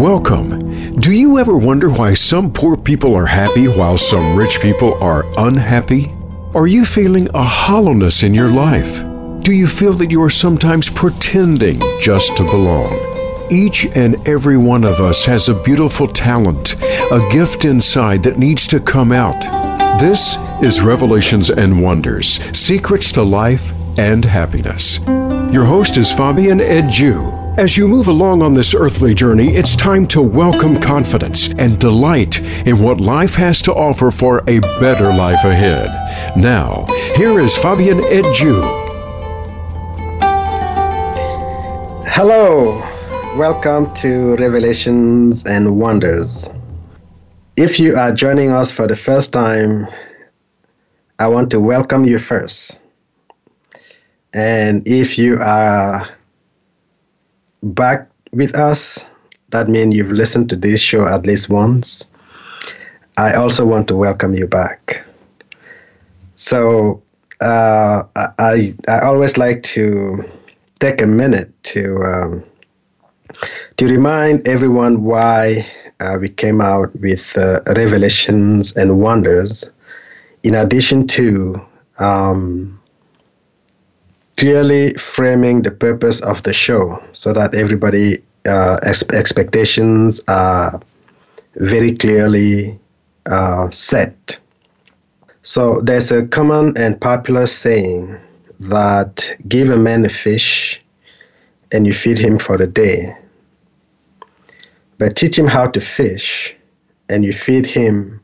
Welcome. Do you ever wonder why some poor people are happy while some rich people are unhappy? Are you feeling a hollowness in your life? Do you feel that you are sometimes pretending just to belong? Each and every one of us has a beautiful talent, a gift inside that needs to come out. This is Revelations and Wonders Secrets to Life and Happiness. Your host is Fabian Edju. As you move along on this earthly journey, it's time to welcome confidence and delight in what life has to offer for a better life ahead. Now, here is Fabian Edju. Hello, welcome to Revelations and Wonders. If you are joining us for the first time, I want to welcome you first. And if you are back with us, that means you've listened to this show at least once. I also want to welcome you back. So uh, I I always like to take a minute to um, to remind everyone why uh, we came out with uh, revelations and wonders, in addition to um, clearly framing the purpose of the show so that everybody uh, ex- expectations are very clearly uh, set. So there's a common and popular saying that give a man a fish and you feed him for a day. But teach him how to fish and you feed him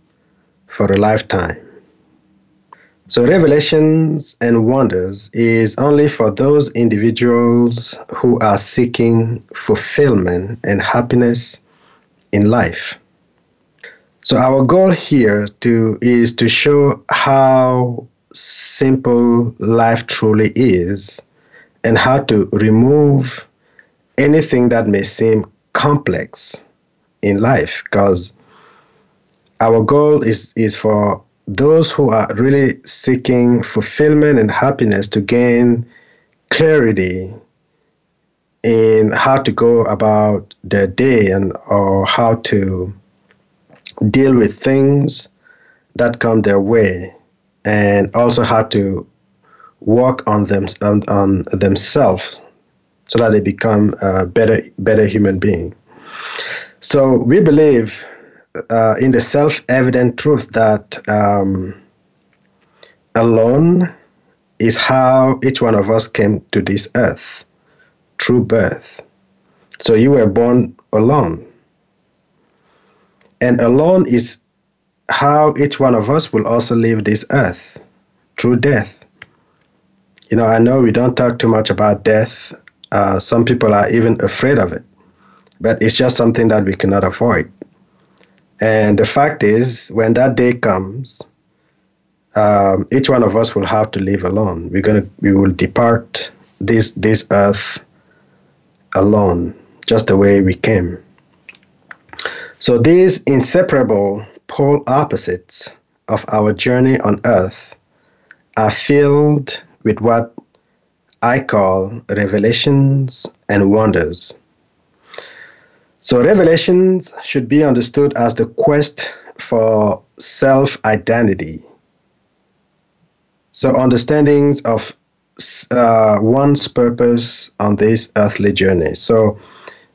for a lifetime. So, Revelations and Wonders is only for those individuals who are seeking fulfillment and happiness in life. So, our goal here to, is to show how simple life truly is and how to remove anything that may seem complex in life because our goal is, is for those who are really seeking fulfillment and happiness to gain clarity in how to go about their day and or how to deal with things that come their way and also how to work on them on, on themselves so that they become a better better human being. So we believe uh, in the self-evident truth that um, alone is how each one of us came to this earth through birth. So you were born alone. And alone is how each one of us will also leave this earth through death. You know, I know we don't talk too much about death. Uh, some people are even afraid of it, but it's just something that we cannot avoid. And the fact is, when that day comes, um, each one of us will have to live alone. We're gonna, we will depart this this earth alone, just the way we came. So these inseparable pole opposites of our journey on earth are filled with what I call revelations and wonders. So, revelations should be understood as the quest for self identity. So, understandings of uh, one's purpose on this earthly journey. So,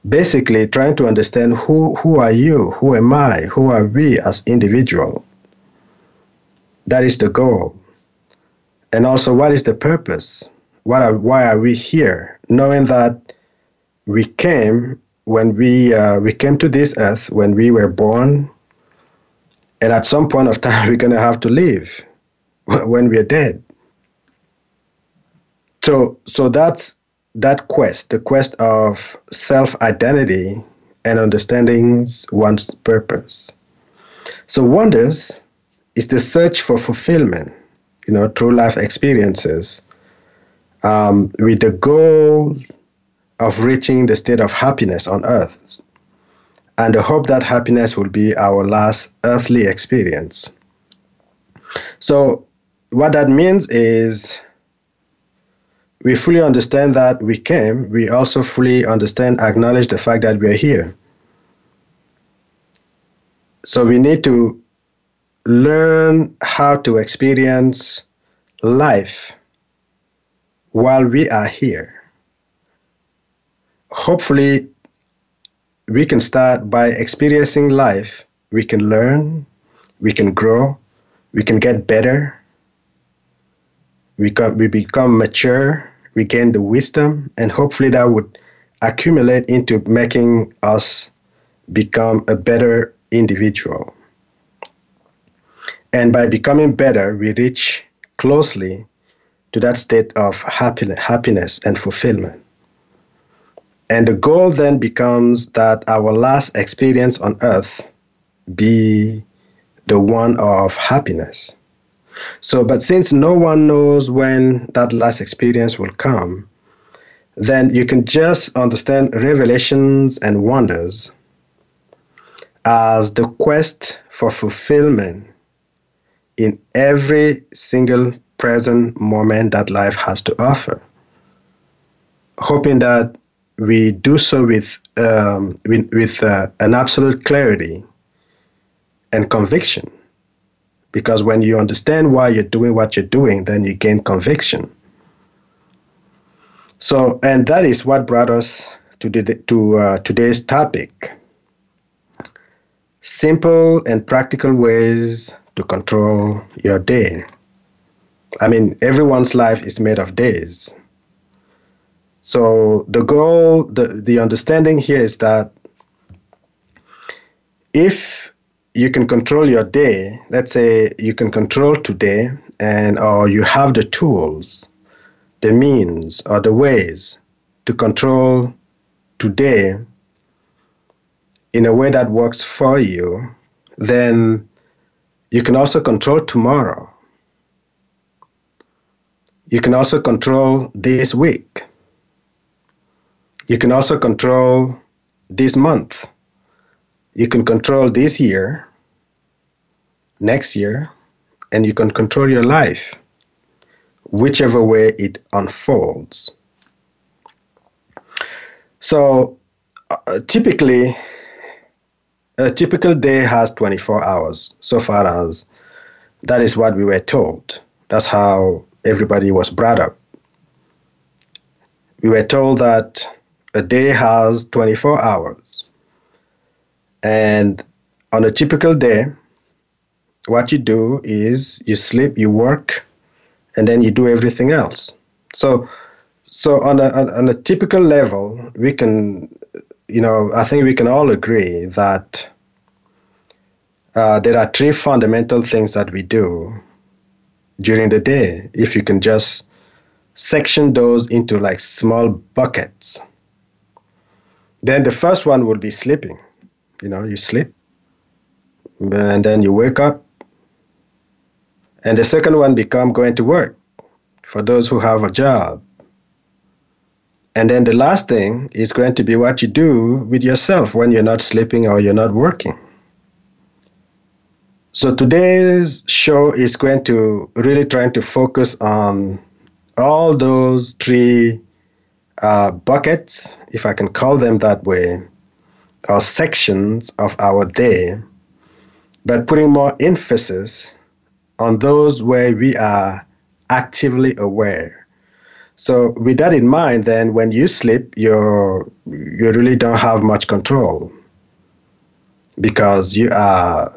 basically, trying to understand who, who are you, who am I, who are we as individual. That is the goal. And also, what is the purpose? What are, why are we here? Knowing that we came when we uh, we came to this earth when we were born and at some point of time we're to have to leave when we're dead. So so that's that quest the quest of self identity and understanding one's purpose. So wonders is the search for fulfillment you know through life experiences um, with the goal of reaching the state of happiness on earth, and the hope that happiness will be our last earthly experience. So, what that means is we fully understand that we came, we also fully understand, acknowledge the fact that we are here. So we need to learn how to experience life while we are here. Hopefully, we can start by experiencing life. We can learn, we can grow, we can get better, we, come, we become mature, we gain the wisdom, and hopefully that would accumulate into making us become a better individual. And by becoming better, we reach closely to that state of happiness and fulfillment. And the goal then becomes that our last experience on earth be the one of happiness. So, but since no one knows when that last experience will come, then you can just understand revelations and wonders as the quest for fulfillment in every single present moment that life has to offer. Hoping that we do so with, um, with, with uh, an absolute clarity and conviction. Because when you understand why you're doing what you're doing, then you gain conviction. So, and that is what brought us to, the, to uh, today's topic simple and practical ways to control your day. I mean, everyone's life is made of days. So the goal, the, the understanding here is that if you can control your day, let's say you can control today and or you have the tools, the means or the ways to control today in a way that works for you, then you can also control tomorrow. You can also control this week. You can also control this month. You can control this year, next year, and you can control your life, whichever way it unfolds. So, uh, typically, a typical day has 24 hours, so far as that is what we were told. That's how everybody was brought up. We were told that a day has 24 hours. And on a typical day, what you do is you sleep, you work, and then you do everything else. So, so on a, on a typical level, we can you know, I think we can all agree that uh, there are three fundamental things that we do during the day. If you can just section those into like small buckets, then the first one would be sleeping. You know, you sleep, and then you wake up, and the second one become going to work for those who have a job and then the last thing is going to be what you do with yourself when you're not sleeping or you're not working. So today's show is going to really trying to focus on all those three uh, buckets, if I can call them that way, or sections of our day, but putting more emphasis on those where we are actively aware so with that in mind, then when you sleep, you you really don't have much control because you are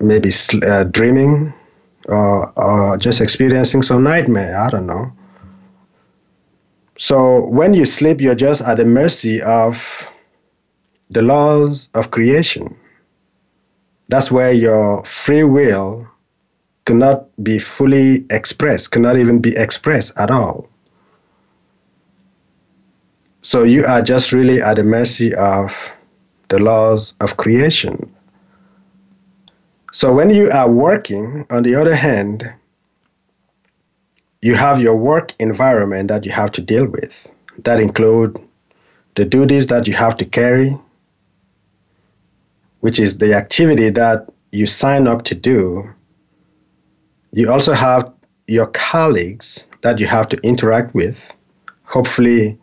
maybe uh, dreaming or, or just experiencing some nightmare. I don't know. So when you sleep, you're just at the mercy of the laws of creation. That's where your free will cannot be fully expressed, cannot even be expressed at all. So you are just really at the mercy of the laws of creation. So when you are working, on the other hand, you have your work environment that you have to deal with. That include the duties that you have to carry, which is the activity that you sign up to do. You also have your colleagues that you have to interact with. Hopefully,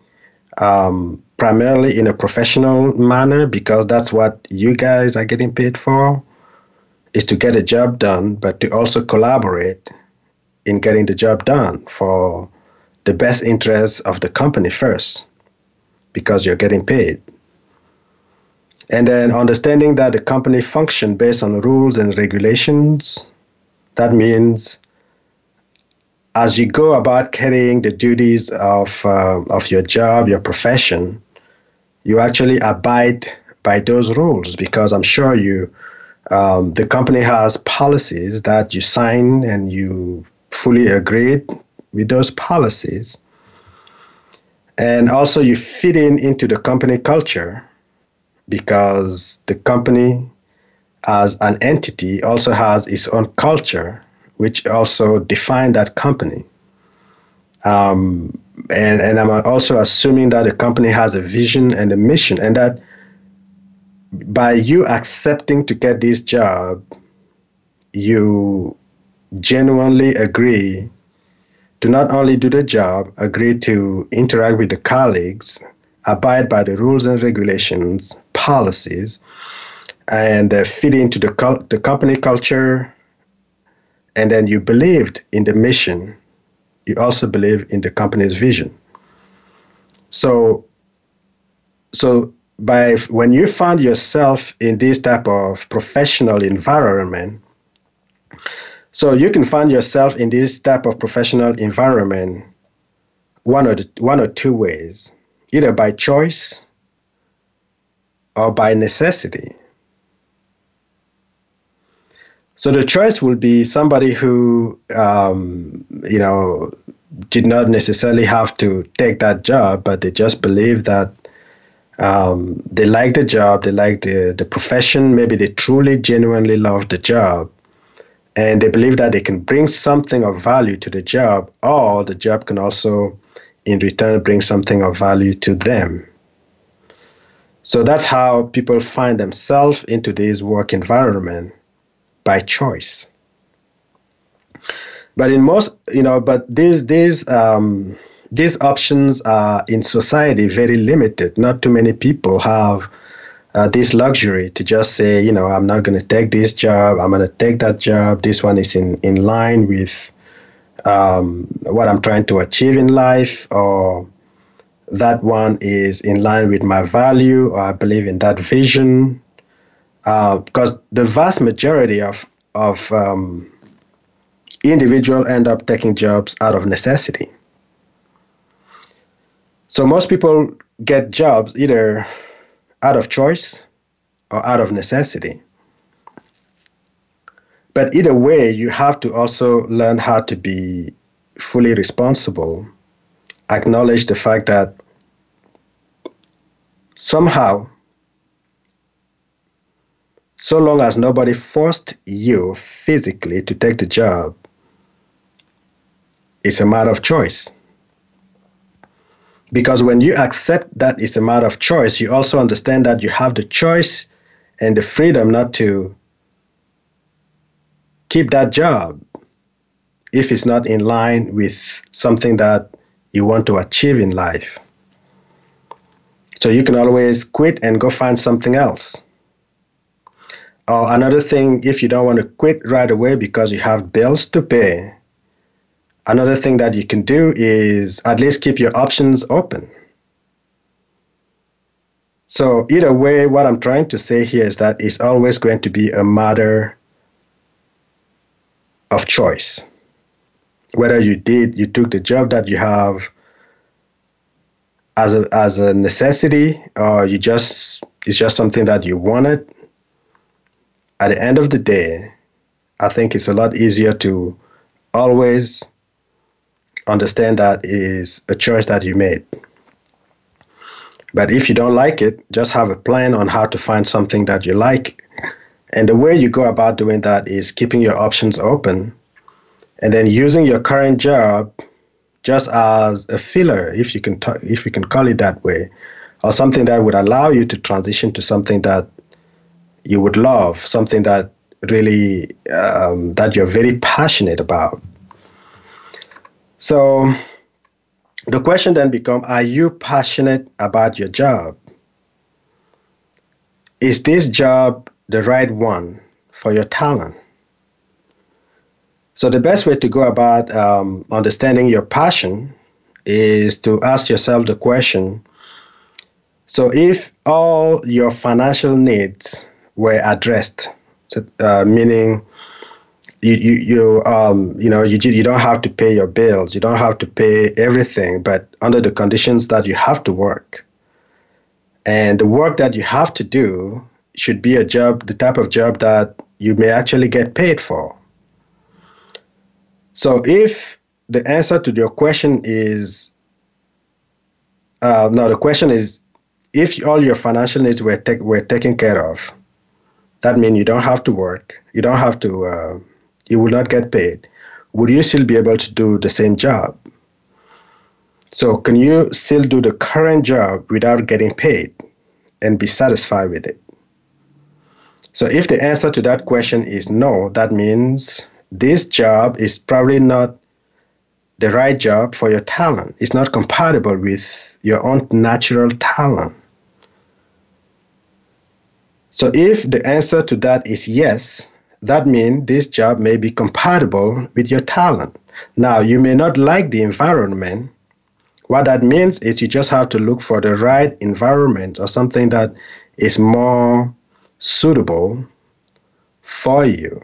um, primarily in a professional manner because that's what you guys are getting paid for is to get a job done but to also collaborate in getting the job done for the best interests of the company first because you're getting paid. And then understanding that the company function based on rules and regulations that means as you go about carrying the duties of, uh, of your job, your profession, you actually abide by those rules because I'm sure you, um, the company has policies that you sign and you fully agreed with those policies. And also, you fit in into the company culture because the company, as an entity, also has its own culture, which also define that company. Um, and, and I'm also assuming that the company has a vision and a mission, and that by you accepting to get this job, you genuinely agree. To not only do the job, agree to interact with the colleagues, abide by the rules and regulations, policies, and uh, fit into the, cul- the company culture, and then you believed in the mission. You also believe in the company's vision. So, so by when you find yourself in this type of professional environment, so you can find yourself in this type of professional environment one or the, one or two ways, either by choice or by necessity. So the choice will be somebody who, um, you know, did not necessarily have to take that job, but they just believe that um, they like the job, they like the, the profession, maybe they truly, genuinely love the job, and they believe that they can bring something of value to the job, or the job can also, in return, bring something of value to them. So that's how people find themselves in today's work environment by choice. But in most, you know, but these these um, these options are in society very limited. Not too many people have uh, this luxury to just say, you know, I'm not going to take this job. I'm going to take that job. This one is in in line with um, what I'm trying to achieve in life, or that one is in line with my value, or I believe in that vision uh, because the vast majority of of um, individual end up taking jobs out of necessity. So most people get jobs either out of choice or out of necessity. But either way, you have to also learn how to be fully responsible, acknowledge the fact that somehow so long as nobody forced you physically to take the job, it's a matter of choice. Because when you accept that it's a matter of choice, you also understand that you have the choice and the freedom not to keep that job if it's not in line with something that you want to achieve in life. So you can always quit and go find something else. Or another thing, if you don't want to quit right away because you have bills to pay, another thing that you can do is at least keep your options open. So, either way, what I'm trying to say here is that it's always going to be a matter of choice. Whether you did, you took the job that you have as a, as a necessity, or you just, it's just something that you wanted at the end of the day, I think it's a lot easier to always understand that is a choice that you made. But if you don't like it, just have a plan on how to find something that you like. And the way you go about doing that is keeping your options open and then using your current job just as a filler, if you can, t- if you can call it that way, or something that would allow you to transition to something that you would love, something that really um, that you're very passionate about. So the question then becomes Are you passionate about your job? Is this job the right one for your talent? So, the best way to go about um, understanding your passion is to ask yourself the question so, if all your financial needs were addressed, uh, meaning you you you um you know you you don't have to pay your bills, you don't have to pay everything, but under the conditions that you have to work, and the work that you have to do should be a job, the type of job that you may actually get paid for. So if the answer to your question is uh, no, the question is if all your financial needs were, take, were taken care of, that means you don't have to work, you don't have to, uh, you will not get paid. Would you still be able to do the same job? So, can you still do the current job without getting paid and be satisfied with it? So, if the answer to that question is no, that means this job is probably not the right job for your talent. It's not compatible with your own natural talent. So if the answer to that is yes, that means this job may be compatible with your talent. Now, you may not like the environment. What that means is you just have to look for the right environment or something that is more suitable for you.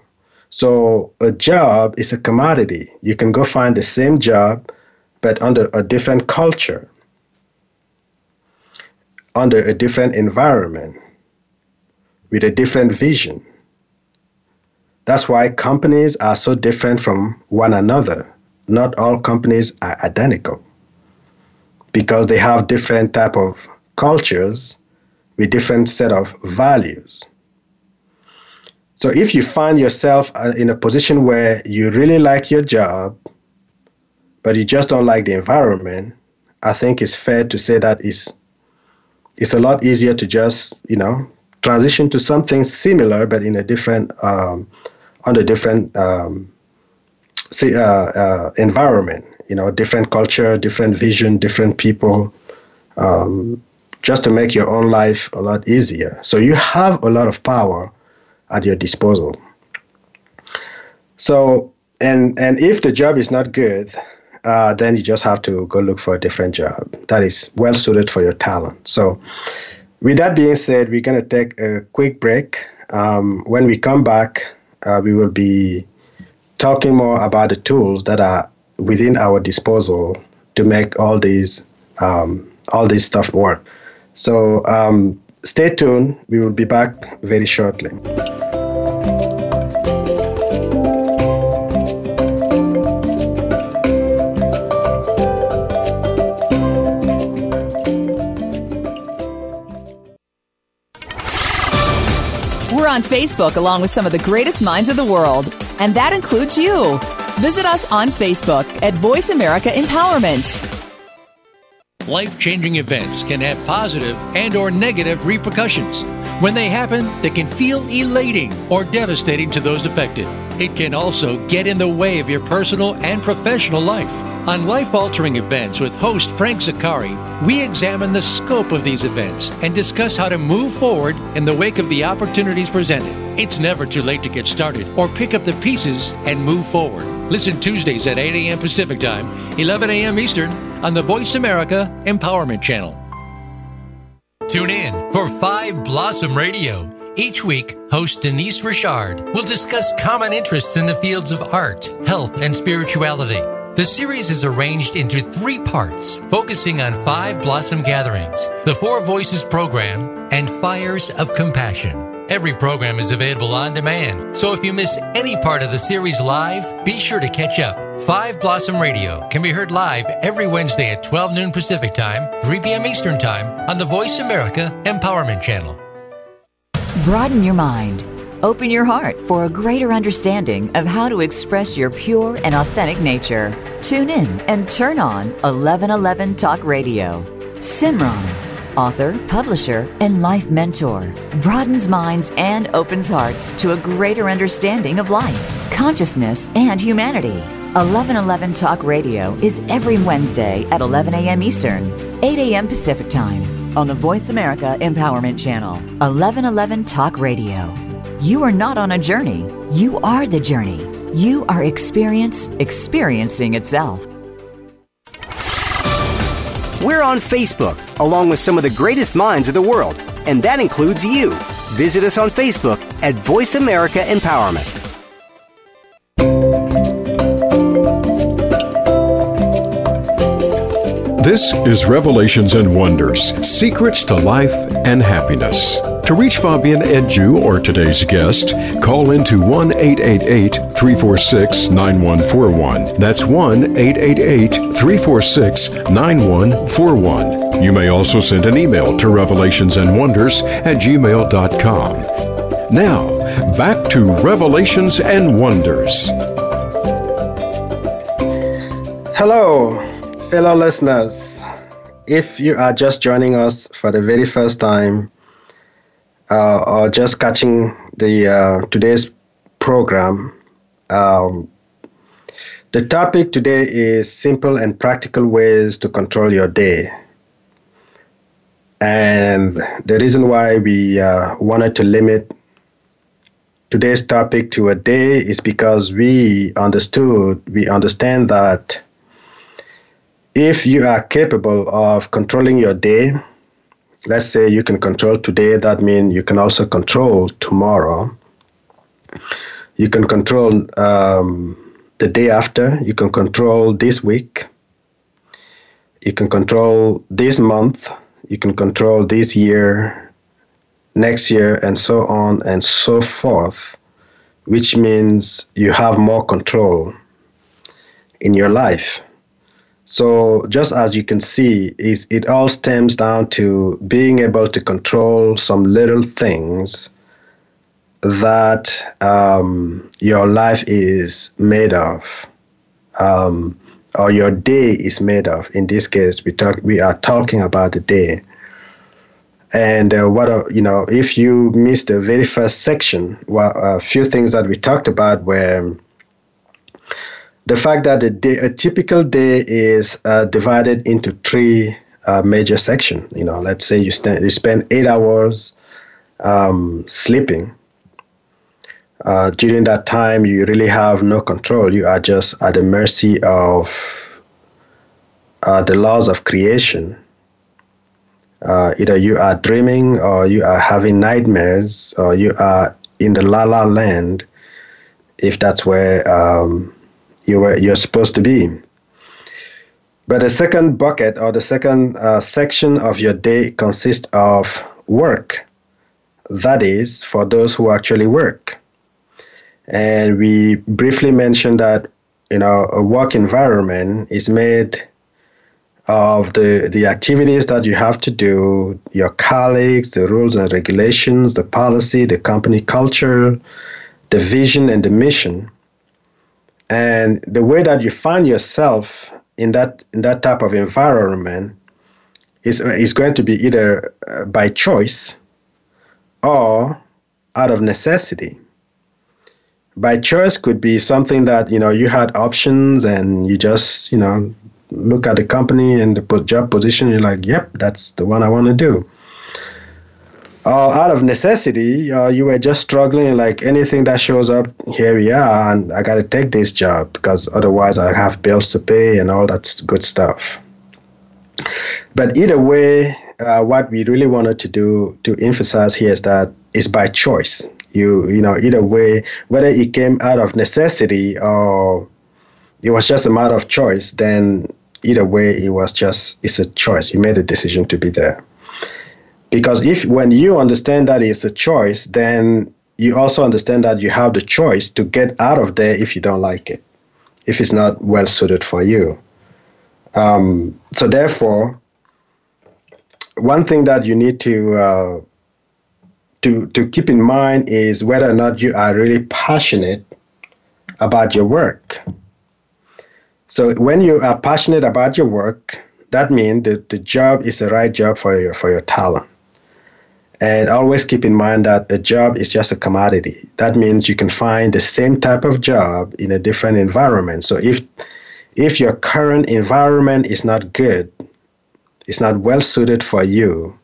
So, a job is a commodity. You can go find the same job, but under a different culture, under a different environment with a different vision. That's why companies are so different from one another. Not all companies are identical because they have different type of cultures with different set of values. So if you find yourself uh, in a position where you really like your job, but you just don't like the environment, I think it's fair to say that it's it's a lot easier to just you know transition to something similar but in a different um, under different um, uh, uh, environment you know different culture different vision different people um, just to make your own life a lot easier. So you have a lot of power at your disposal. So and and if the job is not good uh, then you just have to go look for a different job that is well suited for your talent. So with that being said, we're to take a quick break. Um, when we come back, uh, we will be talking more about the tools that are within our disposal to make all these um, all this stuff work. So um, stay tuned. We will be back very shortly. On Facebook along with some of the greatest minds of the world, and that includes you. Visit us on Facebook at Voice America Empowerment. Life-changing events can have positive and or negative repercussions. When they happen, they can feel elating or devastating to those affected. It can also get in the way of your personal and professional life. On Life Altering Events with host Frank Zaccari, we examine the scope of these events and discuss how to move forward in the wake of the opportunities presented. It's never too late to get started or pick up the pieces and move forward. Listen Tuesdays at 8 a.m. Pacific Time, 11 a.m. Eastern on the Voice America Empowerment Channel. Tune in for Five Blossom Radio. Each week, host Denise Richard will discuss common interests in the fields of art, health, and spirituality. The series is arranged into three parts, focusing on five Blossom gatherings, the Four Voices program, and Fires of Compassion. Every program is available on demand, so if you miss any part of the series live, be sure to catch up. Five Blossom Radio can be heard live every Wednesday at 12 noon Pacific Time, 3 p.m. Eastern Time on the Voice America Empowerment Channel. Broaden your mind. Open your heart for a greater understanding of how to express your pure and authentic nature. Tune in and turn on 1111 Talk Radio. Simran author, publisher, and life mentor, broadens minds and opens hearts to a greater understanding of life, consciousness, and humanity. 1111 Talk Radio is every Wednesday at 11 a.m. Eastern, 8 a.m. Pacific Time on the Voice America Empowerment Channel. 1111 Talk Radio. You are not on a journey, you are the journey. You are experience experiencing itself. We're on Facebook, along with some of the greatest minds of the world, and that includes you. Visit us on Facebook at Voice America Empowerment. This is Revelations and Wonders Secrets to Life and Happiness. To reach Fabian Edju or today's guest, call into 1 888 346 9141. That's 1 888 346 9141. You may also send an email to revelationsandwonders at gmail.com. Now, back to Revelations and Wonders. Hello, fellow listeners. If you are just joining us for the very first time, uh, or just catching the uh, today's program, um, the topic today is simple and practical ways to control your day. And the reason why we uh, wanted to limit today's topic to a day is because we understood, we understand that if you are capable of controlling your day, let's say you can control today, that means you can also control tomorrow. You can control um, the day after, you can control this week, you can control this month, you can control this year, next year, and so on and so forth, which means you have more control in your life. So just as you can see, is it all stems down to being able to control some little things that um, your life is made of, um, or your day is made of. In this case, we talk we are talking about the day. And uh, what are, you know, if you missed the very first section, well, a few things that we talked about were the fact that a, day, a typical day is uh, divided into three uh, major sections. You know, let's say you, st- you spend eight hours um, sleeping. Uh, during that time, you really have no control. You are just at the mercy of uh, the laws of creation. Uh, either you are dreaming, or you are having nightmares, or you are in the la la land, if that's where um, you were you're supposed to be. But the second bucket or the second uh, section of your day consists of work. That is for those who actually work. And we briefly mentioned that you know a work environment is made of the, the activities that you have to do, your colleagues, the rules and regulations, the policy, the company culture, the vision and the mission and the way that you find yourself in that in that type of environment is is going to be either uh, by choice or out of necessity. By choice could be something that you know you had options and you just you know look at the company and the job position you're like yep that's the one i want to do uh, out of necessity, uh, you were just struggling like anything that shows up, here we are, and I got to take this job because otherwise I have bills to pay and all that good stuff. But either way, uh, what we really wanted to do to emphasize here is that it's by choice. You you know either way, whether it came out of necessity or it was just a matter of choice, then either way it was just it's a choice. You made a decision to be there. Because if when you understand that it's a choice, then you also understand that you have the choice to get out of there if you don't like it, if it's not well suited for you. Um, so therefore, one thing that you need to uh, to to keep in mind is whether or not you are really passionate about your work. So when you are passionate about your work, that means that the job is the right job for your for your talent. And always keep in mind that a job is just a commodity. That means you can find the same type of job in a different environment. So if if your current environment is not good, it's not well suited for you,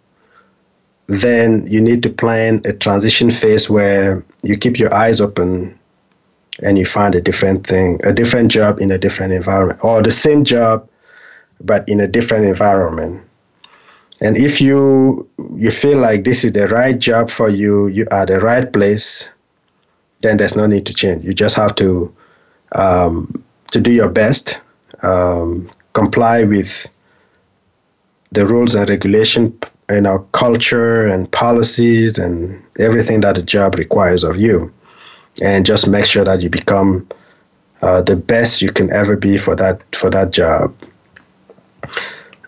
then you need to plan a transition phase where you keep your eyes open and you find a different thing, a different job in a different environment, or the same job but in a different environment. And if you you feel like this is the right job for you, you are the right place, then there's no need to change. You just have to um, to do your best, um, comply with the rules and regulation, you our culture and policies and everything that the job requires of you, and just make sure that you become uh, the best you can ever be for that for that job.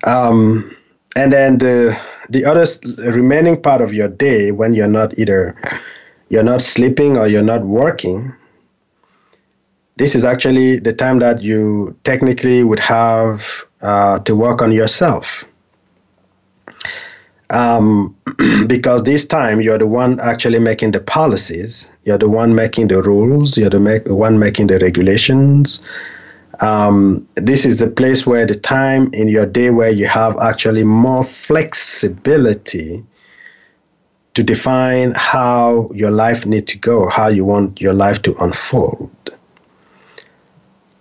Um, and then the the other remaining part of your day when you're not either you're not sleeping or you're not working this is actually the time that you technically would have uh, to work on yourself. Um, because this time you're the one actually making the policies you're the one making the rules you're the make, one making the regulations um, this is the place where the time in your day where you have actually more flexibility to define how your life need to go, how you want your life to unfold.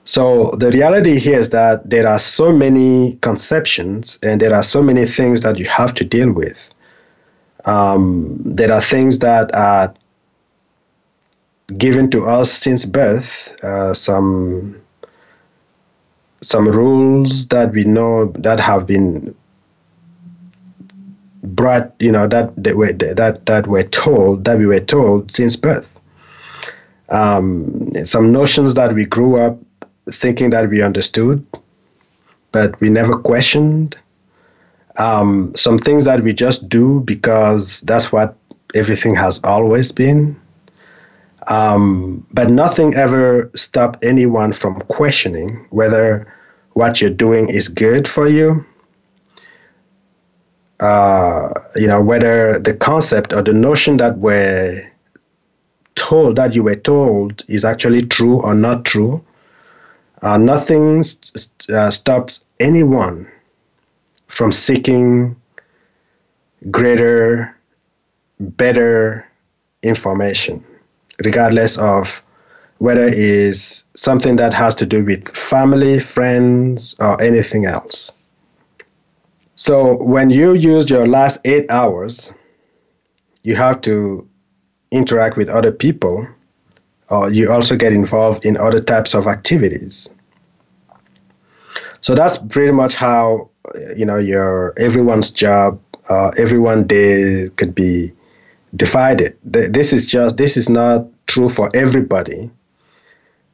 So the reality here is that there are so many conceptions and there are so many things that you have to deal with. Um, there are things that are given to us since birth, uh, some some rules that we know that have been brought, you know, that that were that that were told that we were told since birth. Um, some notions that we grew up thinking that we understood, but we never questioned. Um, some things that we just do because that's what everything has always been. Um, but nothing ever stopped anyone from questioning whether what you're doing is good for you. Uh, you know, whether the concept or the notion that we're told that you were told is actually true or not true. Uh, nothing st- uh, stops anyone from seeking greater, better information, regardless of whether it is something that has to do with family, friends, or anything else. So when you use your last eight hours, you have to interact with other people, or you also get involved in other types of activities. So that's pretty much how you know your everyone's job, uh, everyone day could be divided. This is just this is not true for everybody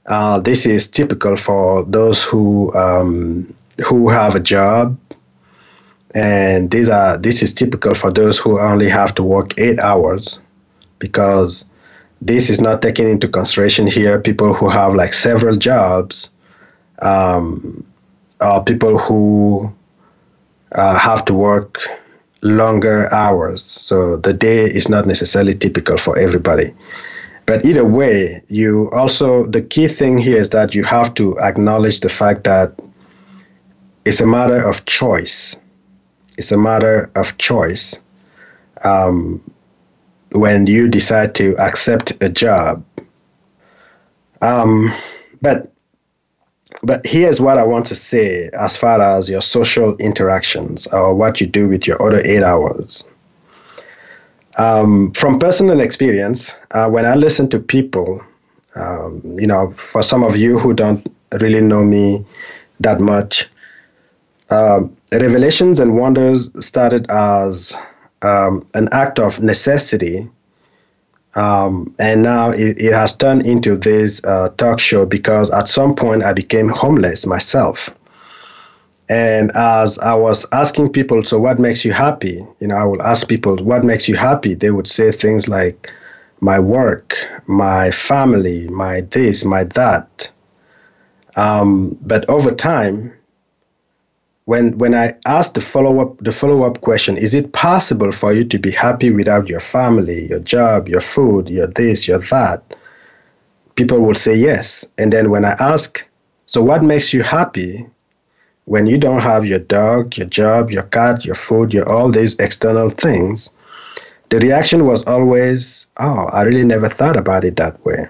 uh, this is typical for those who um, who have a job, and these are this is typical for those who only have to work eight hours, because this is not taken into consideration here. People who have like several jobs, um, people who uh, have to work longer hours. So the day is not necessarily typical for everybody. But either way, you also, the key thing here is that you have to acknowledge the fact that it's a matter of choice. It's a matter of choice. Um, when you decide to accept a job. Um, but but here's what I want to say as far as your social interactions or what you do with your other eight hours. Um, from personal experience, uh, when I listen to people, um, you know, for some of you who don't really know me that much, um, Revelations and Wonders started as um, an act of necessity. Um, and now it, it, has turned into this uh, talk show because at some point I became homeless myself. And as I was asking people, so what makes you happy? You know, I will ask people, what makes you happy? They would say things like, my work, my family, my this, my that. Um, but over time, when when I asked the follow up the follow up question, is it possible for you to be happy without your family, your job, your food, your this, your that? People will say yes. And then when I ask, so what makes you happy when you don't have your dog, your job, your cat, your food, your all these external things? The reaction was always, oh, I really never thought about it that way.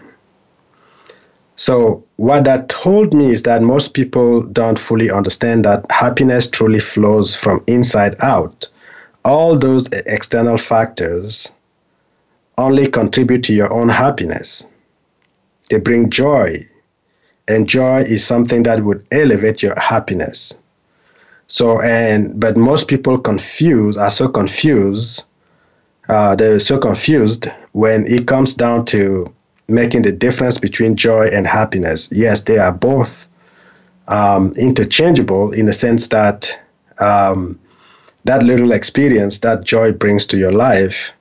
So, what that told me is that most people don't fully understand that happiness truly flows from inside out. All those external factors only contribute to your own happiness. They bring joy, and joy is something that would elevate your happiness. So, and but most people confuse are so confused. Uh, they're so confused when it comes down to making the difference between joy and happiness. Yes, they are both um, interchangeable in the sense that um, that little experience that joy brings to your life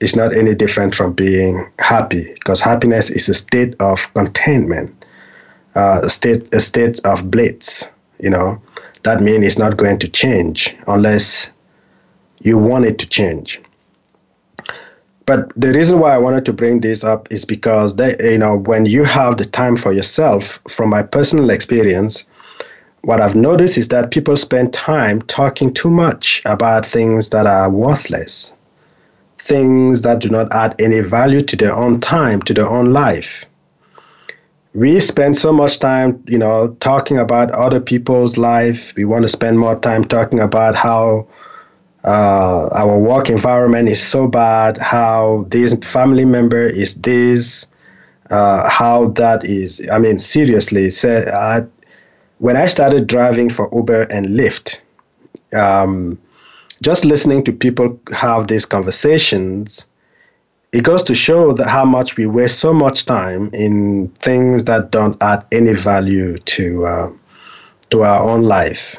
is not any different from being happy because happiness is a state of containment, uh, state a state of bliss. You know, that means it's not going to change unless you want it to change. But the reason why I wanted to bring this up is because they, you know, when you have the time for yourself, from my personal experience, what I've noticed is that people spend time talking too much about things that are worthless, things that do not add any value to their own time, to their own life. We spend so much time, you know, talking about other people's life. We want to spend more time talking about how uh, our work environment is so bad, how this family member is this, uh, how that is. I mean, seriously, say, I, when I started driving for Uber and Lyft, um, just listening to people have these conversations, it goes to show that how much we waste so much time in things that don't add any value to uh, to our own life.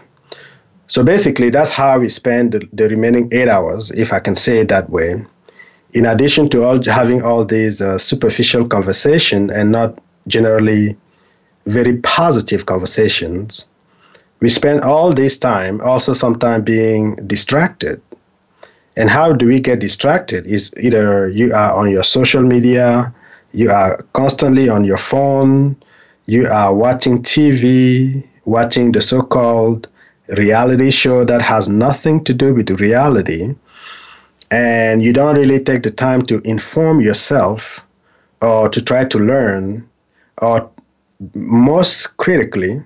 So basically, that's how we spend the, the, remaining eight hours, if I can say it that way. In addition to all, having all these uh, superficial conversation and not generally very positive conversations, we spend all this time also sometimes being distracted. And how do we get distracted? Is either you are on your social media, you are constantly on your phone, you are watching TV, watching the so-called reality show that has nothing to do with reality, and you don't really take the time to inform yourself or to try to learn, or most critically,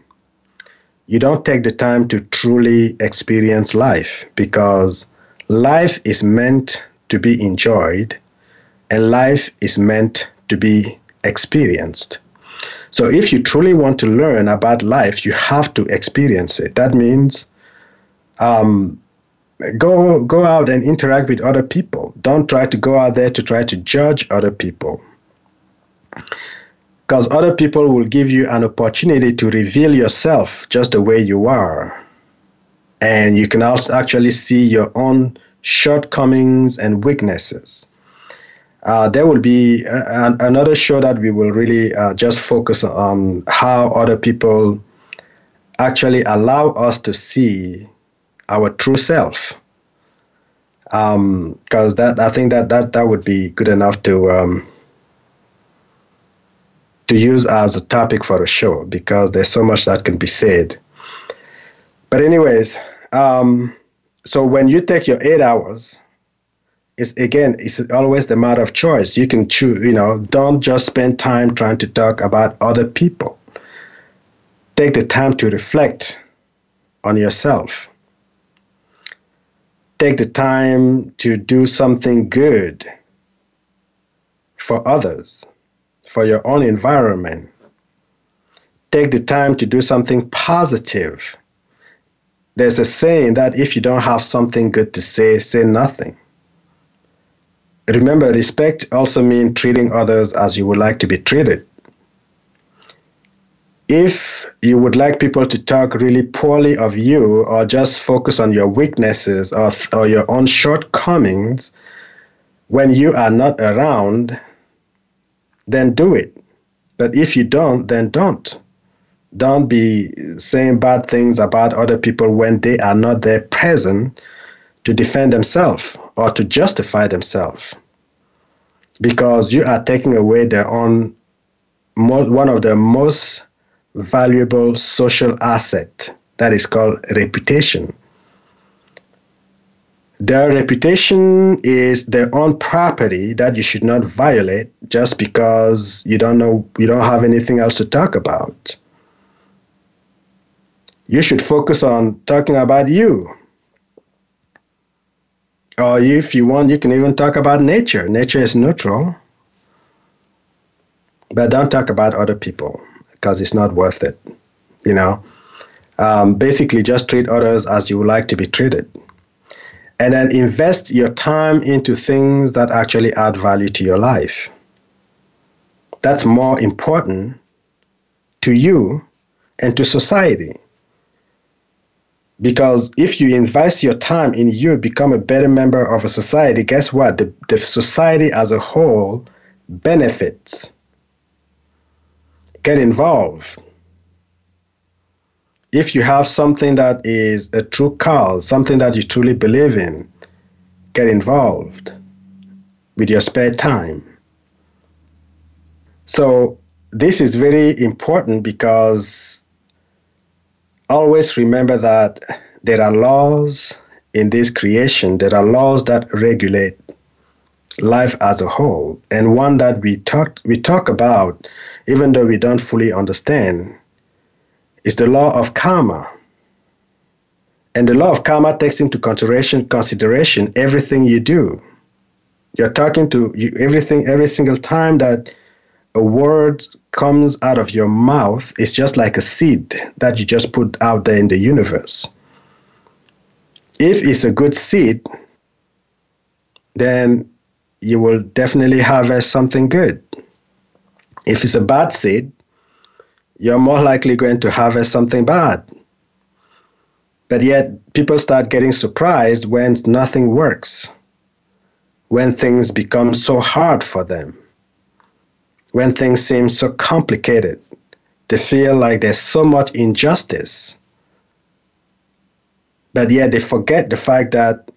you don't take the time to truly experience life because life is meant to be enjoyed and life is meant to be experienced. So if you truly want to learn about life, you have to experience it. That means um, go go out and interact with other people. Don't try to go out there to try to judge other people. Because other people will give you an opportunity to reveal yourself just the way you are. And you can also actually see your own shortcomings and weaknesses. Uh, there will be a, another show that we will really uh, just focus on how other people actually allow us to see our true self. Because um, that I think that, that that would be good enough to um, to use as a topic for a show because there's so much that can be said. But anyways, um, so when you take your eight hours it's again it's always the matter of choice. You can choose you know don't just spend time trying to talk about other people. Take the time to reflect on yourself. Take the time to do something good for others for your own environment. Take the time to do something positive there's a saying that if you don't have something good to say say nothing Remember, respect also means treating others as you would like to be treated. If you would like people to talk really poorly of you or just focus on your weaknesses or, or your own shortcomings when you are not around, then do it. But if you don't, then don't. Don't be saying bad things about other people when they are not there present to defend themselves or to justify themselves. Because you are taking away their own one of the most valuable social asset that is called reputation. Their reputation is their own property that you should not violate just because you don't know you don't have anything else to talk about. You should focus on talking about you. Or if you want, you can even talk about nature. Nature is neutral. But don't talk about other people because it's not worth it. You know, um, basically just treat others as you would like to be treated. And then invest your time into things that actually add value to your life. That's more important to you and to society. Because if you invest your time in you, become a better member of a society, guess what? The, the society as a whole benefits. Get involved if you have something that is a true cause, something that you truly believe in, get involved with your spare time. So, this is very important because always remember that there are laws in this creation, there are laws that regulate life as a whole. And one that we talk, we talk about, even though we don't fully understand, is the law of karma. And the law of karma takes into consideration consideration everything you do. You're talking to you, everything every single time that a word comes out of your mouth is just like a seed that you just put out there in the universe. If it's a good seed, then you will definitely harvest something good. If it's a bad seed, you're more likely going to harvest something bad. But yet, people start getting surprised when nothing works, when things become so hard for them, when things seem so complicated. They feel like there's so much injustice. But yet, they forget the fact that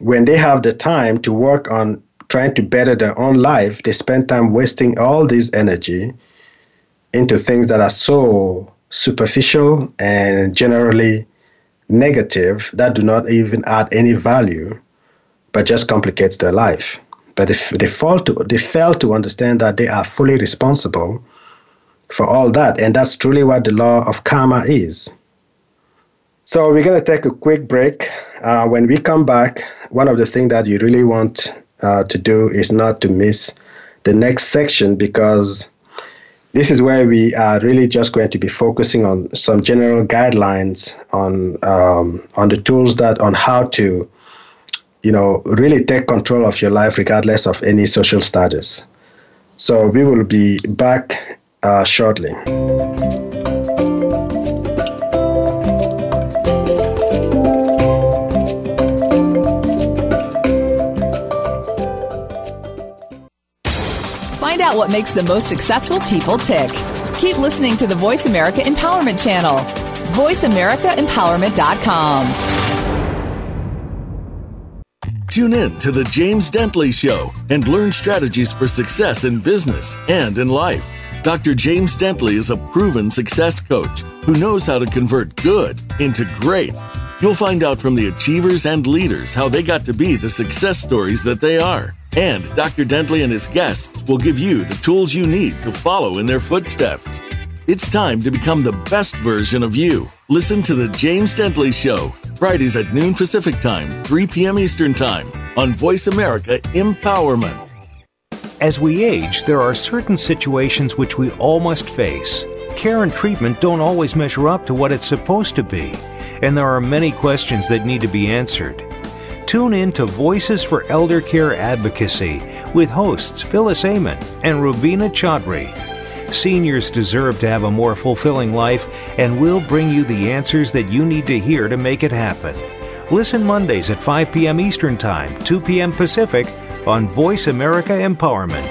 when they have the time to work on trying to better their own life, they spend time wasting all this energy into things that are so superficial and generally negative that do not even add any value but just complicates their life but they fall to they fail to understand that they are fully responsible for all that and that's truly what the law of karma is. So we're going to take a quick break. Uh, when we come back one of the things that you really want uh, to do is not to miss the next section because this is where we are really just going to be focusing on some general guidelines on um, on the tools that on how to you know really take control of your life regardless of any social status so we will be back uh, shortly Find out what makes the most successful people tick. Keep listening to the Voice America Empowerment Channel. VoiceAmericaEmpowerment.com. Tune in to The James Dentley Show and learn strategies for success in business and in life. Dr. James Dentley is a proven success coach who knows how to convert good into great. You'll find out from the achievers and leaders how they got to be the success stories that they are. And Dr. Dentley and his guests will give you the tools you need to follow in their footsteps. It's time to become the best version of you. Listen to The James Dentley Show, Fridays at noon Pacific Time, 3 p.m. Eastern Time, on Voice America Empowerment. As we age, there are certain situations which we all must face. Care and treatment don't always measure up to what it's supposed to be, and there are many questions that need to be answered. Tune in to Voices for Elder Care Advocacy with hosts Phyllis Amon and Rubina Chaudhry. Seniors deserve to have a more fulfilling life, and we'll bring you the answers that you need to hear to make it happen. Listen Mondays at 5 p.m. Eastern Time, 2 p.m. Pacific on Voice America Empowerment.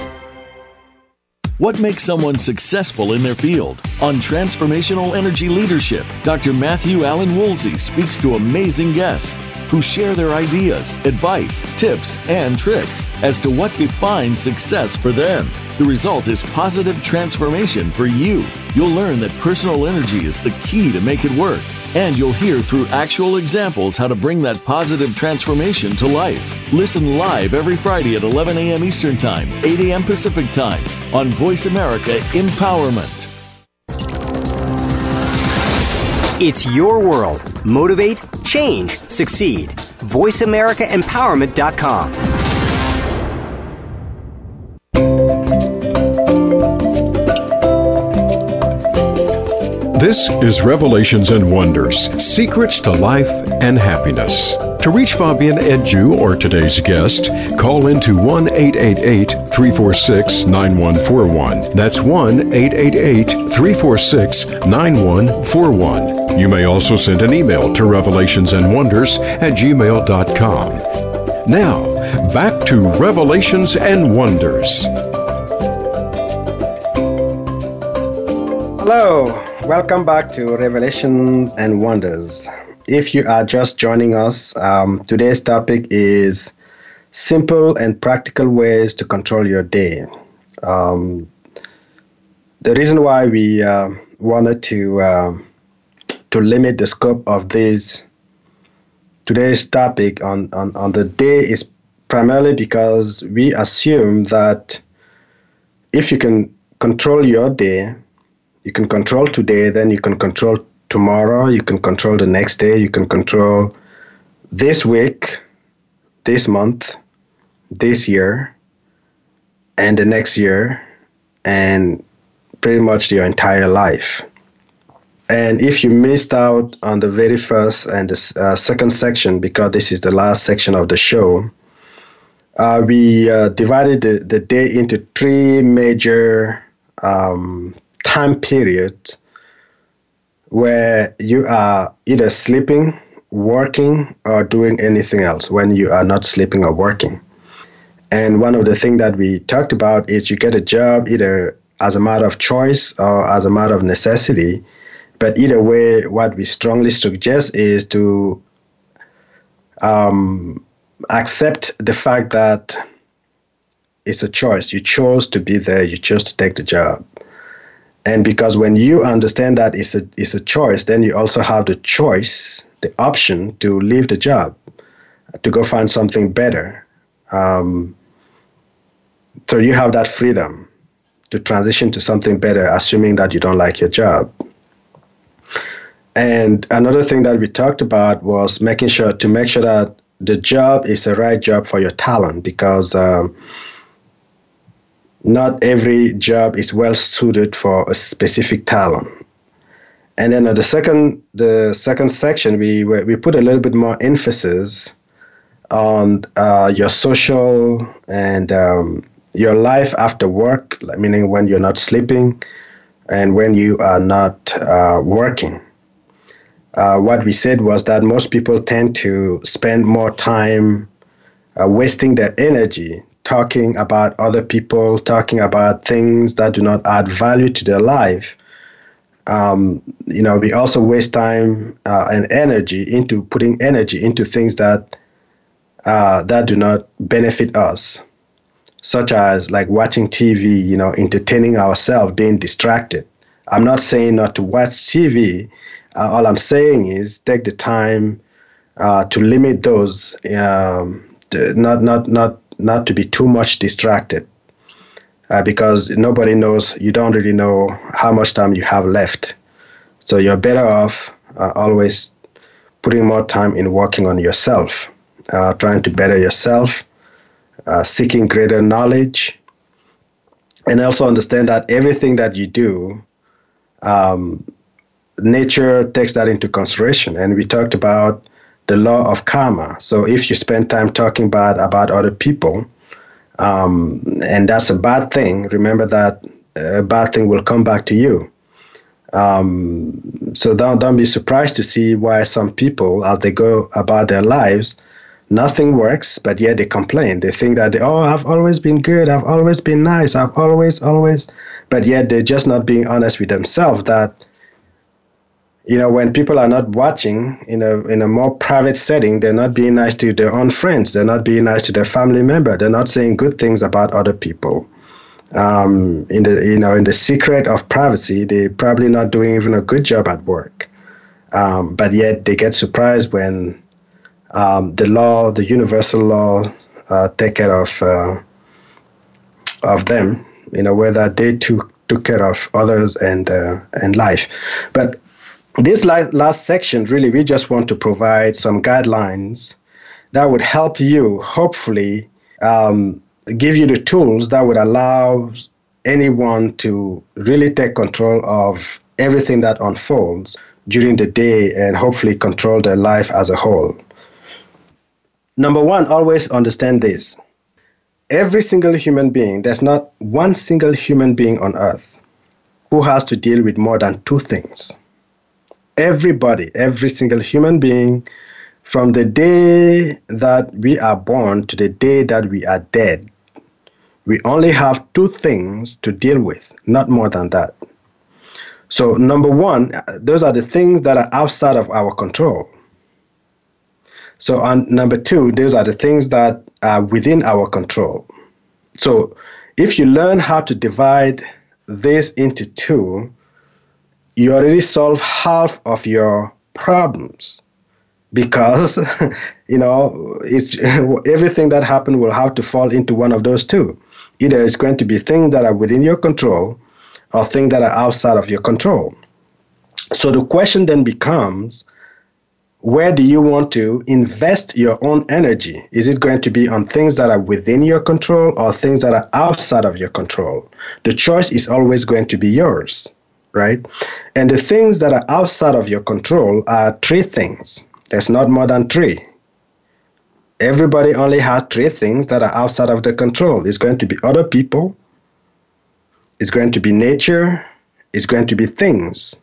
What makes someone successful in their field? On Transformational Energy Leadership, Dr. Matthew Allen Woolsey speaks to amazing guests who share their ideas, advice, tips, and tricks as to what defines success for them. The result is positive transformation for you. You'll learn that personal energy is the key to make it work and you'll hear through actual examples how to bring that positive transformation to life. Listen live every Friday at 11 a.m. Eastern Time, 8 a.m. Pacific Time on Voice America Empowerment. It's your world. Motivate, change, succeed. VoiceAmericaEmpowerment.com. This is Revelations and Wonders Secrets to Life and Happiness. To reach Fabian Edju or today's guest, call into 1 888 346 9141. That's 1 888 346 9141. You may also send an email to revelationsandwonders at gmail.com. Now, back to Revelations and Wonders. Hello, welcome back to Revelations and Wonders. If you are just joining us, um, today's topic is simple and practical ways to control your day. Um, the reason why we uh, wanted to uh, to limit the scope of this today's topic on, on, on the day is primarily because we assume that if you can control your day, you can control today, then you can control tomorrow, you can control the next day, you can control this week, this month, this year, and the next year, and pretty much your entire life. And if you missed out on the very first and the uh, second section, because this is the last section of the show, uh, we uh, divided the, the day into three major um, time period where you are either sleeping, working, or doing anything else when you are not sleeping or working. And one of the things that we talked about is you get a job either as a matter of choice or as a matter of necessity. But either way, what we strongly suggest is to um, accept the fact that it's a choice. You chose to be there, you chose to take the job. And because when you understand that it's a, it's a choice, then you also have the choice, the option to leave the job, to go find something better. Um, so you have that freedom to transition to something better, assuming that you don't like your job. And another thing that we talked about was making sure to make sure that the job is the right job for your talent because um, not every job is well suited for a specific talent. And then the second the second section we we put a little bit more emphasis on uh, your social and um, your life after work, meaning when you're not sleeping and when you are not uh, working. Uh, what we said was that most people tend to spend more time uh, wasting their energy talking about other people, talking about things that do not add value to their life. Um, you know, we also waste time uh, and energy into putting energy into things that uh, that do not benefit us, such as like watching TV. You know, entertaining ourselves, being distracted. I'm not saying not to watch TV. Uh, all I'm saying is take the time uh, to limit those. Um, to not not not not to be too much distracted uh, because nobody knows, you don't really know how much time you have left. So you're better off uh, always putting more time in working on yourself, uh, trying to better yourself, uh, seeking greater knowledge, and also understand that everything that you do, um, nature takes that into consideration. And we talked about the law of karma. So if you spend time talking bad about other people, um, and that's a bad thing, remember that a bad thing will come back to you. Um, so don't don't be surprised to see why some people, as they go about their lives, nothing works, but yet they complain. They think that, oh, I've always been good, I've always been nice, I've always, always, but yet they're just not being honest with themselves that, you know, when people are not watching in a in a more private setting, they're not being nice to their own friends, they're not being nice to their family member, they're not saying good things about other people. Um, in the you know in the secret of privacy, they're probably not doing even a good job at work. Um, but yet they get surprised when um, the law, the universal law, uh, take care of uh, of them in a way that they took took care of others and uh, and life. But this last, section, really, we just want to provide some guidelines that would help you, hopefully, um, give you the tools that would allow anyone to really take control of everything that unfolds during the day and hopefully control their life as a whole. Number one, always understand this. Every single human being, there's not one single human being on earth who has to deal with more than two things. Everybody, every single human being, from the day that we are born to the day that we are dead, we only have two things to deal with, not more than that. So, number one, those are the things that are outside of our control. So, on number two, those are the things that are within our control. So, if you learn how to divide this into two, you already solve half of your problems because you know it's everything that happened will have to fall into one of those two either it's going to be things that are within your control or things that are outside of your control so the question then becomes where do you want to invest your own energy? Is it going to be on things that are within your control or things that are outside of your control? The choice is always going to be yours, right? And the things that are outside of your control are three things. There's not more than three. Everybody only has three things that are outside of their control. It's going to be other people, it's going to be nature, it's going to be things.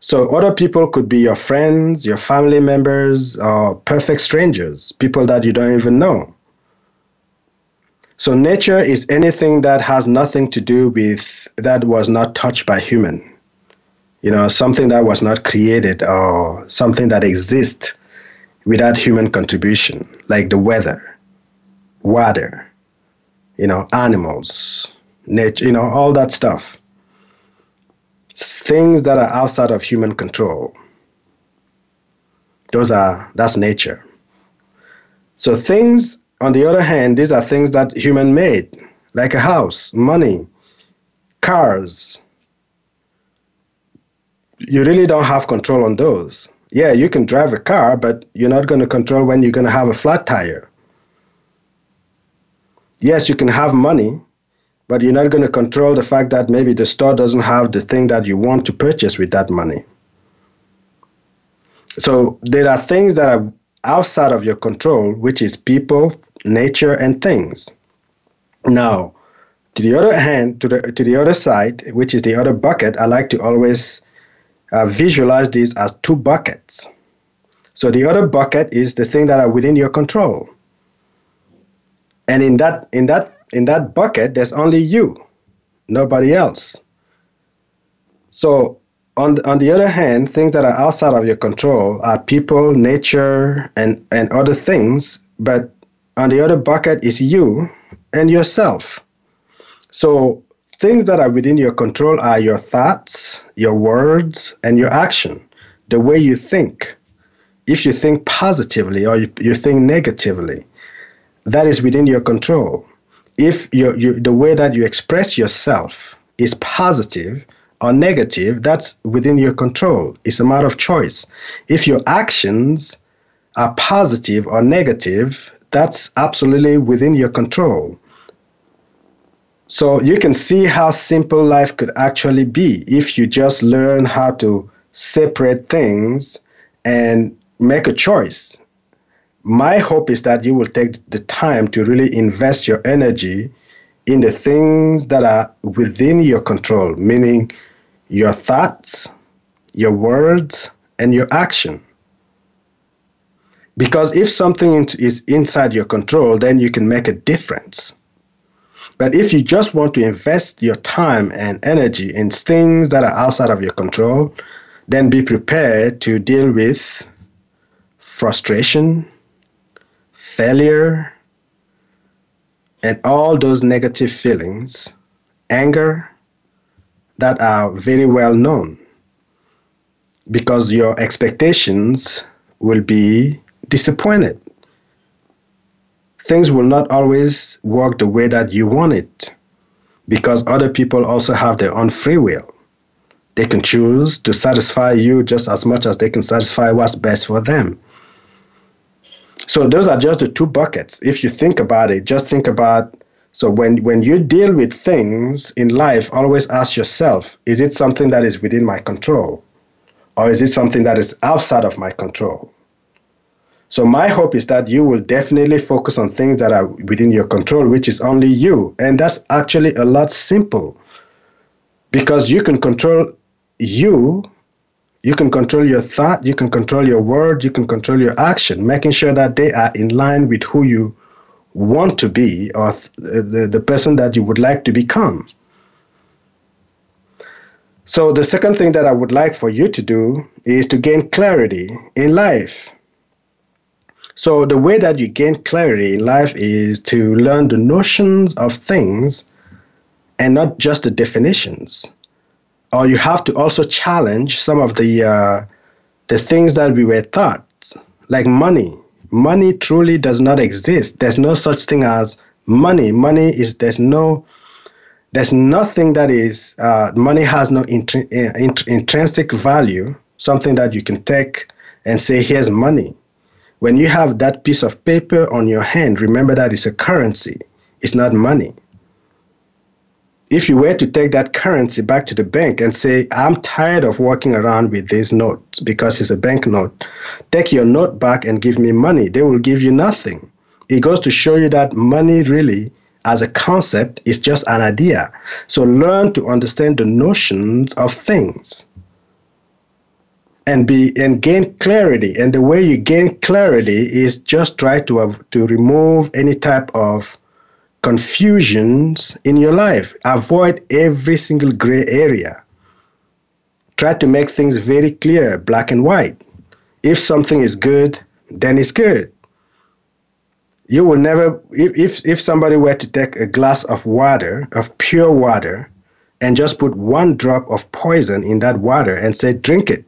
So other people could be your friends, your family members, or perfect strangers, people that you don't even know. So nature is anything that has nothing to do with that was not touched by human. You know, something that was not created or something that exists without human contribution, like the weather, water, you know, animals, nature, you know, all that stuff things that are outside of human control. Those are that's nature. So things on the other hand, these are things that human made, like a house, money, cars. You really don't have control on those. Yeah, you can drive a car, but you're not going to control when you're going to have a flat tire. Yes, you can have money, but you're not going to control the fact that maybe the store doesn't have the thing that you want to purchase with that money. So there are things that are outside of your control, which is people, nature, and things. Now, to the other hand, to the to the other side, which is the other bucket, I like to always uh, visualize these as two buckets. So the other bucket is the thing that are within your control. And in that in that in that bucket, there's only you, nobody else. So, on, on the other hand, things that are outside of your control are people, nature, and, and other things. But on the other bucket is you and yourself. So, things that are within your control are your thoughts, your words, and your action, the way you think. If you think positively or you, you think negatively, that is within your control if you, you, the way that you express yourself is positive or negative, that's within your control. It's a matter of choice. If your actions are positive or negative, that's absolutely within your control. So you can see how simple life could actually be if you just learn how to separate things and make a choice my hope is that you will take the time to really invest your energy in the things that are within your control, meaning your thoughts, your words, and your action. Because if something is inside your control, then you can make a difference. But if you just want to invest your time and energy in things that are outside of your control, then be prepared to deal with frustration, failure, and all those negative feelings, anger, that are very well known. Because your expectations will be disappointed. Things will not always work the way that you want it because other people also have their own free will. They can choose to satisfy you just as much as they can satisfy what's best for them. So those are just the two buckets. If you think about it, just think about so when when you deal with things in life, always ask yourself, is it something that is within my control? Or is it something that is outside of my control? So my hope is that you will definitely focus on things that are within your control, which is only you. And that's actually a lot simple because you can control you you can control your thought, you can control your word, you can control your action, making sure that they are in line with who you want to be or th- the, the person that you would like to become. So, the second thing that I would like for you to do is to gain clarity in life. So, the way that you gain clarity in life is to learn the notions of things and not just the definitions or you have to also challenge some of the uh, the things that we were taught, like money. Money truly does not exist. There's no such thing as money. Money is there's no there's nothing that is uh, money has no intri- uh, int- intrinsic value. Something that you can take and say, here's money. When you have that piece of paper on your hand, remember that it's a currency. It's not money if you were to take that currency back to the bank and say, I'm tired of walking around with this note because it's a bank note, take your note back and give me money, they will give you nothing. It goes to show you that money really, as a concept, is just an idea. So learn to understand the notions of things and be and gain clarity and the way you gain clarity is just try to have, to remove any type of confusions in your life. Avoid every single gray area. Try to make things very clear, black and white. If something is good, then it's good. You will never, if, if, if somebody were to take a glass of water, of pure water, and just put one drop of poison in that water and say, drink it,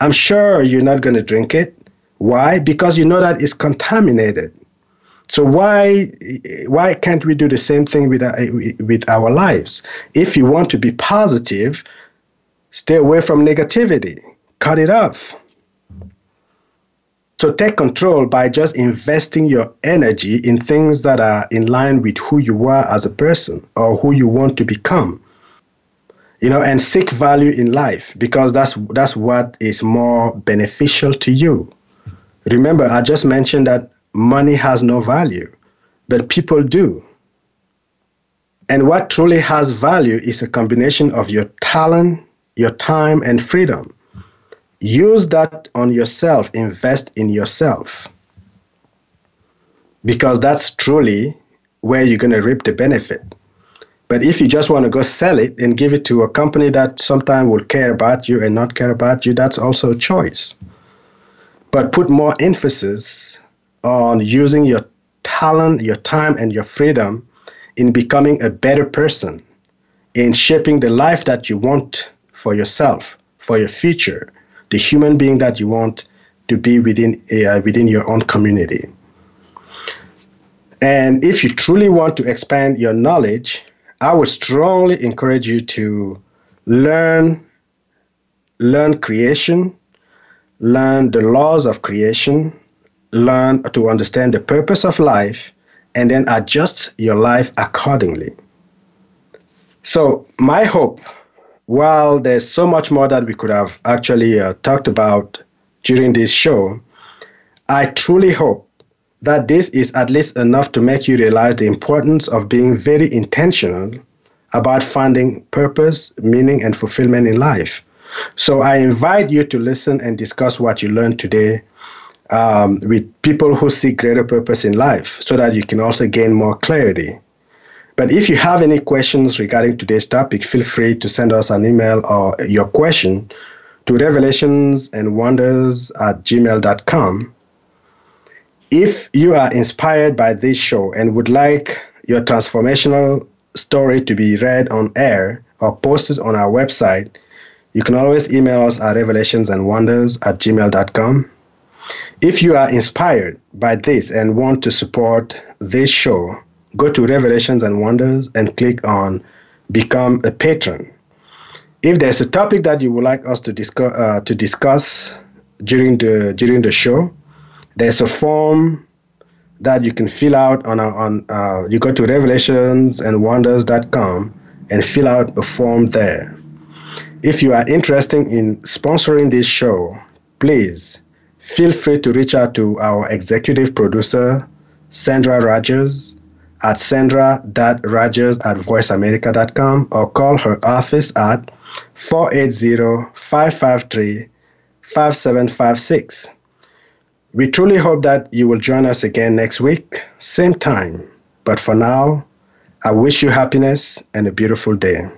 I'm sure you're not going to drink it. Why? Because you know that it's contaminated. So why why can't we do the same thing with our, with our lives? If you want to be positive, stay away from negativity. Cut it off. So take control by just investing your energy in things that are in line with who you are as a person or who you want to become. You know, and seek value in life because that's that's what is more beneficial to you. Remember, I just mentioned that money has no value, but people do. And what truly has value is a combination of your talent, your time, and freedom. Use that on yourself, invest in yourself. Because that's truly where you're going to reap the benefit. But if you just want to go sell it and give it to a company that sometimes will care about you and not care about you, that's also a choice. But put more emphasis on using your talent, your time, and your freedom in becoming a better person, in shaping the life that you want for yourself, for your future, the human being that you want to be within uh, within your own community. And if you truly want to expand your knowledge, I would strongly encourage you to learn learn creation, learn the laws of creation, learn to understand the purpose of life, and then adjust your life accordingly. So, my hope, while there's so much more that we could have actually uh, talked about during this show, I truly hope that this is at least enough to make you realize the importance of being very intentional about finding purpose, meaning, and fulfillment in life. So I invite you to listen and discuss what you learned today um, with people who seek greater purpose in life so that you can also gain more clarity. But if you have any questions regarding today's topic, feel free to send us an email or your question to revelationsandwonders at gmail.com. If you are inspired by this show and would like your transformational story to be read on air or posted on our website, you can always email us at revelationsandwonders at gmail.com. If you are inspired by this and want to support this show, go to Revelations and Wonders and click on Become a Patron. If there's a topic that you would like us to discuss, uh, to discuss during the during the show, there's a form that you can fill out on our, on uh, you go to revelationsandwonders.com and fill out a form there. If you are interested in sponsoring this show, please feel free to reach out to our executive producer, Sandra Rogers, at sandra.rogers at voiceamerica.com or call her office at 480-553-5756. We truly hope that you will join us again next week, same time. But for now, I wish you happiness and a beautiful day.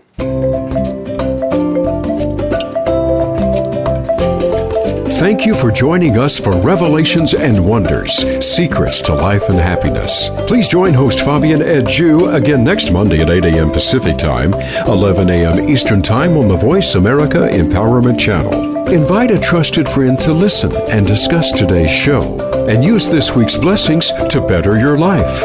Thank you for joining us for Revelations and Wonders Secrets to Life and Happiness. Please join host Fabian Edju again next Monday at 8 a.m. Pacific Time, 11 a.m. Eastern Time on the Voice America Empowerment Channel. Invite a trusted friend to listen and discuss today's show and use this week's blessings to better your life.